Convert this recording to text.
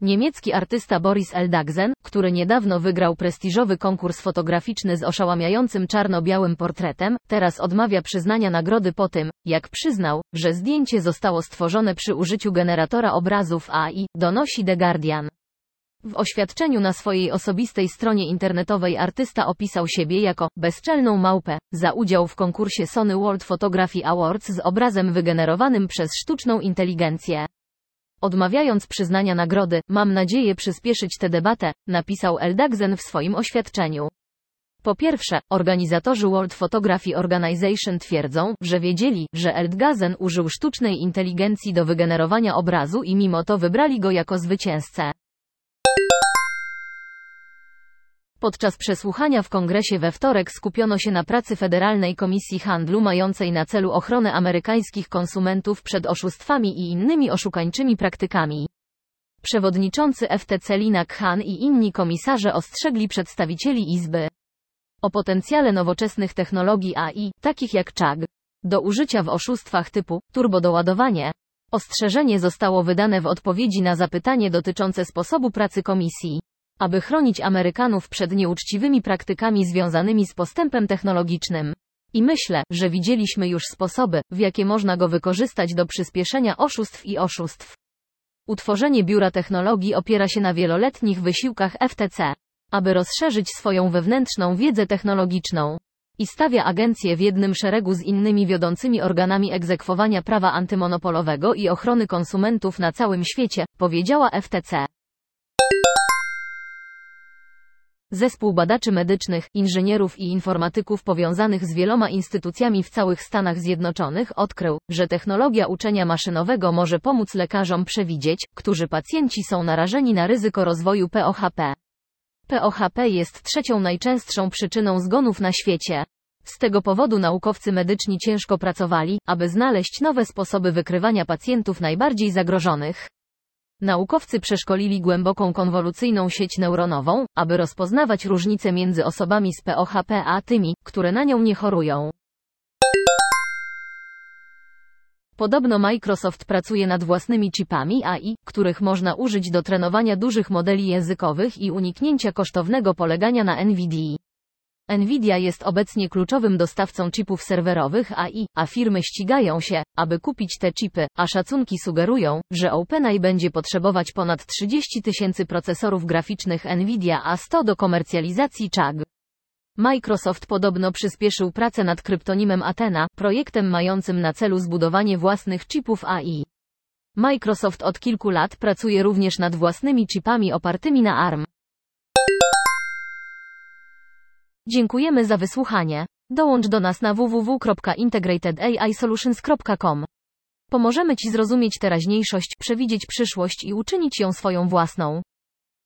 Niemiecki artysta Boris Eldagzen, który niedawno wygrał prestiżowy konkurs fotograficzny z oszałamiającym czarno-białym portretem, teraz odmawia przyznania nagrody po tym, jak przyznał, że zdjęcie zostało stworzone przy użyciu generatora obrazów AI, donosi The Guardian. W oświadczeniu na swojej osobistej stronie internetowej artysta opisał siebie jako bezczelną małpę za udział w konkursie Sony World Photography Awards z obrazem wygenerowanym przez sztuczną inteligencję. Odmawiając przyznania nagrody, mam nadzieję przyspieszyć tę debatę, napisał Eldagzen w swoim oświadczeniu. Po pierwsze, organizatorzy World Photography Organization twierdzą, że wiedzieli, że Eldgazen użył sztucznej inteligencji do wygenerowania obrazu i mimo to wybrali go jako zwycięzcę. Podczas przesłuchania w kongresie we wtorek skupiono się na pracy Federalnej Komisji Handlu mającej na celu ochronę amerykańskich konsumentów przed oszustwami i innymi oszukańczymi praktykami. Przewodniczący FTC Lina Khan i inni komisarze ostrzegli przedstawicieli Izby o potencjale nowoczesnych technologii AI, takich jak CHAG, do użycia w oszustwach typu turbodoładowanie. Ostrzeżenie zostało wydane w odpowiedzi na zapytanie dotyczące sposobu pracy komisji aby chronić Amerykanów przed nieuczciwymi praktykami związanymi z postępem technologicznym. I myślę, że widzieliśmy już sposoby, w jakie można go wykorzystać do przyspieszenia oszustw i oszustw. Utworzenie Biura Technologii opiera się na wieloletnich wysiłkach FTC, aby rozszerzyć swoją wewnętrzną wiedzę technologiczną. I stawia agencję w jednym szeregu z innymi wiodącymi organami egzekwowania prawa antymonopolowego i ochrony konsumentów na całym świecie, powiedziała FTC. Zespół badaczy medycznych, inżynierów i informatyków powiązanych z wieloma instytucjami w całych Stanach Zjednoczonych odkrył, że technologia uczenia maszynowego może pomóc lekarzom przewidzieć, którzy pacjenci są narażeni na ryzyko rozwoju POHP. POHP jest trzecią najczęstszą przyczyną zgonów na świecie. Z tego powodu naukowcy medyczni ciężko pracowali, aby znaleźć nowe sposoby wykrywania pacjentów najbardziej zagrożonych. Naukowcy przeszkolili głęboką konwolucyjną sieć neuronową, aby rozpoznawać różnice między osobami z POHP a tymi, które na nią nie chorują. Podobno Microsoft pracuje nad własnymi chipami AI, których można użyć do trenowania dużych modeli językowych i uniknięcia kosztownego polegania na NVIDIA. Nvidia jest obecnie kluczowym dostawcą chipów serwerowych AI, a firmy ścigają się, aby kupić te chipy, a szacunki sugerują, że OpenAI będzie potrzebować ponad 30 tysięcy procesorów graficznych Nvidia A100 do komercjalizacji CHAG. Microsoft podobno przyspieszył pracę nad kryptonimem Athena, projektem mającym na celu zbudowanie własnych chipów AI. Microsoft od kilku lat pracuje również nad własnymi chipami opartymi na ARM. Dziękujemy za wysłuchanie. Dołącz do nas na www.integratedAIsolutions.com. Pomożemy Ci zrozumieć teraźniejszość, przewidzieć przyszłość i uczynić ją swoją własną.